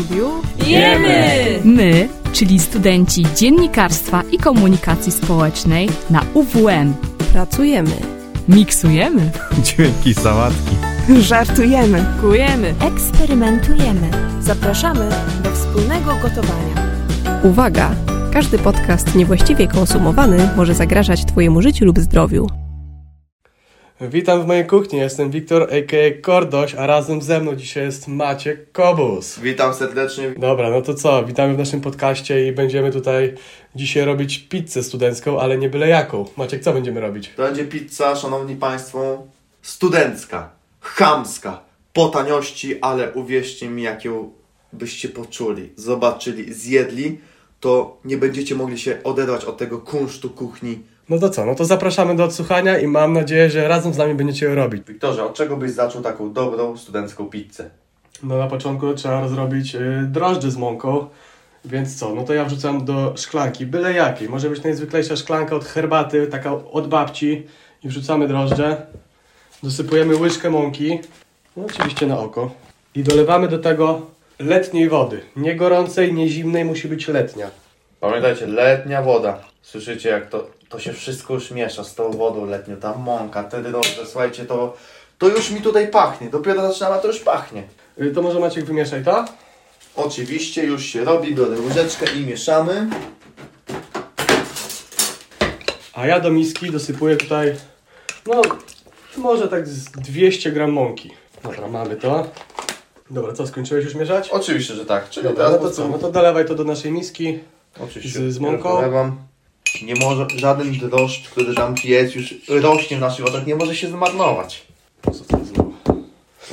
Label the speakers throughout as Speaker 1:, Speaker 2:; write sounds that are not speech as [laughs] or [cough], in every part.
Speaker 1: studiu?
Speaker 2: Jemy!
Speaker 1: My, czyli studenci dziennikarstwa i komunikacji społecznej na UWM.
Speaker 3: Pracujemy.
Speaker 1: Miksujemy.
Speaker 4: Dźwięki sałatki.
Speaker 3: Żartujemy.
Speaker 2: Kujemy!
Speaker 5: Eksperymentujemy.
Speaker 3: Zapraszamy do wspólnego gotowania. Uwaga! Każdy podcast niewłaściwie konsumowany może zagrażać Twojemu życiu lub zdrowiu.
Speaker 6: Witam w mojej kuchni, jestem Wiktor a.k.a. Kordoś, a razem ze mną dzisiaj jest Maciek Kobus.
Speaker 7: Witam serdecznie.
Speaker 6: Dobra, no to co, witamy w naszym podcaście i będziemy tutaj dzisiaj robić pizzę studencką, ale nie byle jaką. Maciek, co będziemy robić?
Speaker 7: To będzie pizza, szanowni państwo, studencka, chamska, po taniości, ale uwierzcie mi, jak ją byście poczuli, zobaczyli, zjedli, to nie będziecie mogli się oderwać od tego kunsztu kuchni.
Speaker 6: No to co, no to zapraszamy do odsłuchania i mam nadzieję, że razem z nami będziecie ją robić.
Speaker 7: Wiktorze, od czego byś zaczął taką dobrą studencką pizzę?
Speaker 6: No na początku trzeba rozrobić y, drożdże z mąką, więc co, no to ja wrzucam do szklanki, byle jakiej. Może być najzwyklejsza szklanka od herbaty, taka od babci i wrzucamy drożdże. Dosypujemy łyżkę mąki, no oczywiście na oko. I dolewamy do tego letniej wody. Nie gorącej, nie zimnej, musi być letnia.
Speaker 7: Pamiętajcie, letnia woda. Słyszycie, jak to, to się wszystko już miesza z tą wodą letnią, ta mąka, te drożdże, słuchajcie, to, to już mi tutaj pachnie. Dopiero zaczynam, a to już pachnie.
Speaker 6: Y, To może Maciek wymieszaj to?
Speaker 7: Oczywiście już się robi, biorę łyżeczkę i mieszamy.
Speaker 6: A ja do miski dosypuję tutaj, no może tak z 200 gram mąki. Dobra, mamy to. Dobra, co, skończyłeś już mieszać?
Speaker 7: Oczywiście, że tak. Czyli
Speaker 6: Dobra, no to co, no to dolewaj to do naszej miski.
Speaker 7: Oczywiście.
Speaker 6: z- z mąką?
Speaker 7: Dolewam. Nie może żaden drożdż, który tam jest, już rośnie w naszych oczach, nie może się zmarnować.
Speaker 6: Co to znowu?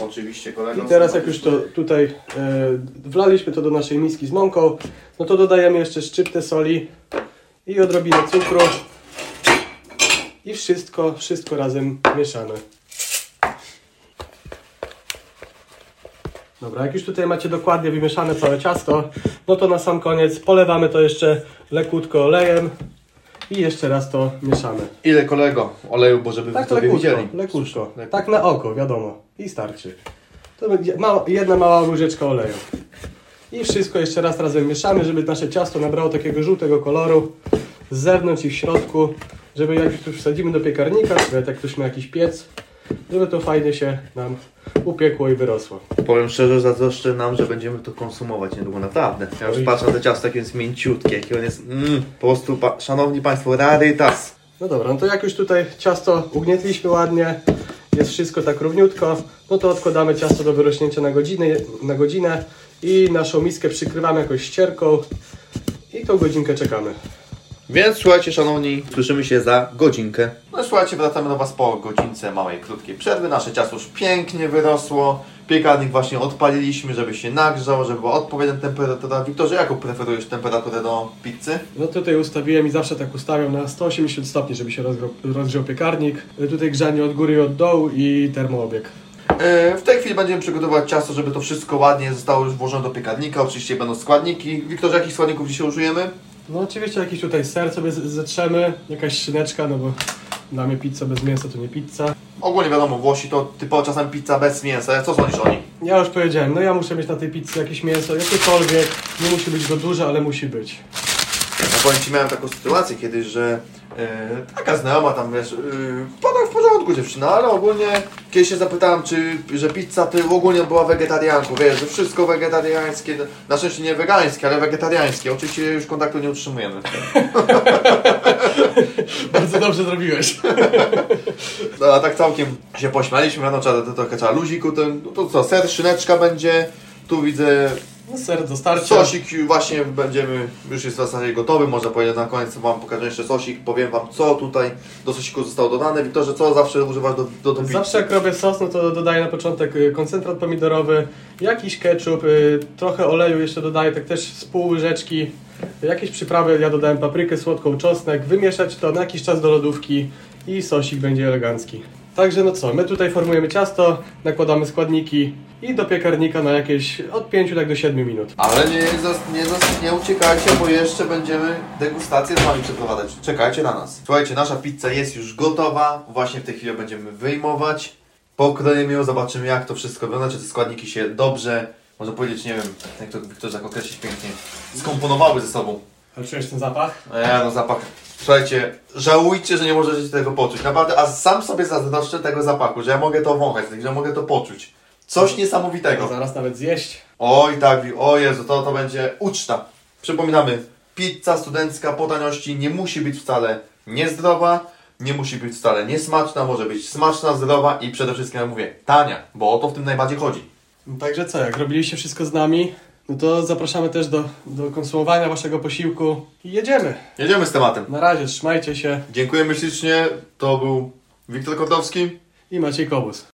Speaker 7: Oczywiście, kolego.
Speaker 6: I teraz jak już to tutaj e, wlaliśmy to do naszej miski z mąką, no to dodajemy jeszcze szczyptę soli i odrobinę cukru. I wszystko, wszystko razem mieszamy. Dobra, jak już tutaj macie dokładnie wymieszane całe ciasto, no to na sam koniec polewamy to jeszcze lekutko olejem i jeszcze raz to mieszamy.
Speaker 7: Ile kolego oleju, bo żeby
Speaker 6: Tak lekutko,
Speaker 7: widzieli.
Speaker 6: Lekutko. Tak na oko, wiadomo. I starczy. To będzie mała, jedna mała łyżeczka oleju. I wszystko jeszcze raz razem mieszamy, żeby nasze ciasto nabrało takiego żółtego koloru z zewnątrz i w środku, żeby jak już wsadzimy do piekarnika, nawet jak ktoś ma jakiś piec, żeby to fajnie się nam upiekło i wyrosło.
Speaker 7: Powiem szczerze, zazdroszczę nam, że będziemy to konsumować niedługo, naprawdę. Ja już patrzę na to ciasto, jakie jest mięciutkie, jaki on jest, mm, po prostu, pa, szanowni państwo, rarytas.
Speaker 6: No dobra, no to jak już tutaj ciasto ugnietliśmy ładnie, jest wszystko tak równiutko, no to odkładamy ciasto do wyrośnięcia na godzinę, na godzinę i naszą miskę przykrywamy jakąś ścierką i tą godzinkę czekamy.
Speaker 7: Więc słuchajcie, szanowni, słyszymy się za godzinkę. No i słuchajcie, wracamy do Was po godzince małej, krótkiej przerwy. Nasze ciasto już pięknie wyrosło. Piekarnik właśnie odpaliliśmy, żeby się nagrzał, żeby była odpowiednia temperatura. Wiktorze, jaką preferujesz temperaturę do pizzy?
Speaker 6: No tutaj ustawiłem i zawsze tak ustawiam na 180 stopni, żeby się rozgrzał, rozgrzał piekarnik. Tutaj grzanie od góry i od dołu i termoobieg.
Speaker 7: Yy, W tej chwili będziemy przygotowywać ciasto, żeby to wszystko ładnie zostało już włożone do piekarnika. Oczywiście będą składniki. Wiktorze, jakich składników dzisiaj użyjemy?
Speaker 6: No oczywiście jakiś tutaj ser sobie z- zetrzemy, jakaś szyneczka, no bo dla mnie pizza bez mięsa to nie pizza.
Speaker 7: Ogólnie wiadomo, Włosi to typowo czasem pizza bez mięsa. Co sądzisz o niej?
Speaker 6: Ja już powiedziałem, no ja muszę mieć na tej pizzy jakieś mięso, jakiekolwiek, nie musi być go dużo, ale musi być.
Speaker 7: Ja powiem Ci, miałem taką sytuację kiedyś, że e, taka znajoma tam, wiesz, yy, w porządku dziewczyna, ale ogólnie kiedyś się zapytałem, czy, że pizza to ogólnie była wegetarianką, wiesz, że wszystko wegetariańskie, na szczęście nie wegańskie, ale wegetariańskie. Oczywiście już kontaktu nie utrzymujemy. [laughs]
Speaker 6: Bardzo dobrze zrobiłeś.
Speaker 7: No, a tak całkiem się pośmialiśmy, no trzeba to trochę trzeba luziku, to, no to co, ser, szyneczka będzie, tu widzę
Speaker 6: No, ser do starcia.
Speaker 7: Sosik właśnie będziemy, już jest w zasadzie gotowy, można powiedzieć na koniec Wam pokażę jeszcze sosik, powiem Wam co tutaj do sosiku zostało dodane. Wiktorze, co zawsze używasz do, do, do?
Speaker 6: Zawsze jak robię sos, no to dodaję na początek y, koncentrat pomidorowy, jakiś ketchup, y, trochę oleju jeszcze dodaję, tak też z pół łyżeczki, jakieś przyprawy, ja dodałem paprykę słodką, czosnek, wymieszać to na jakiś czas do lodówki i sosik będzie elegancki. Także no co, my tutaj formujemy ciasto, nakładamy składniki i do piekarnika na jakieś od 5 tak do 7 minut.
Speaker 7: Ale nie, zas- nie, zas- nie uciekajcie, bo jeszcze będziemy degustację z Wami przeprowadzać. Czekajcie na nas. Słuchajcie, nasza pizza jest już gotowa. Właśnie w tej chwili będziemy wyjmować. Pokroimy ją, zobaczymy jak to wszystko wygląda, czy te składniki się dobrze można powiedzieć, nie wiem, jak to Wiktor tak określić pięknie, skomponowały ze sobą.
Speaker 6: Ale czujesz ten zapach?
Speaker 7: E, no zapach. Słuchajcie, żałujcie, że nie możecie tego poczuć. Naprawdę, a sam sobie zazdroszczę tego zapachu, że ja mogę to wąchać, że mogę to poczuć. Coś
Speaker 6: Tego
Speaker 7: niesamowitego.
Speaker 6: zaraz nawet zjeść.
Speaker 7: Oj tak, o Jezu, to, to będzie uczta. Przypominamy, pizza studencka po taniości nie musi być wcale niezdrowa, nie musi być wcale niesmaczna, może być smaczna, zdrowa i przede wszystkim, jak mówię, tania, bo o to w tym najbardziej chodzi.
Speaker 6: No Także co, jak robiliście wszystko z nami, no to zapraszamy też do, do konsumowania waszego posiłku i jedziemy.
Speaker 7: Jedziemy z tematem.
Speaker 6: Na razie, trzymajcie się
Speaker 7: Dziękujemy ślicznie, to był Wiktor Kotowski.
Speaker 6: i Maciej Kobus.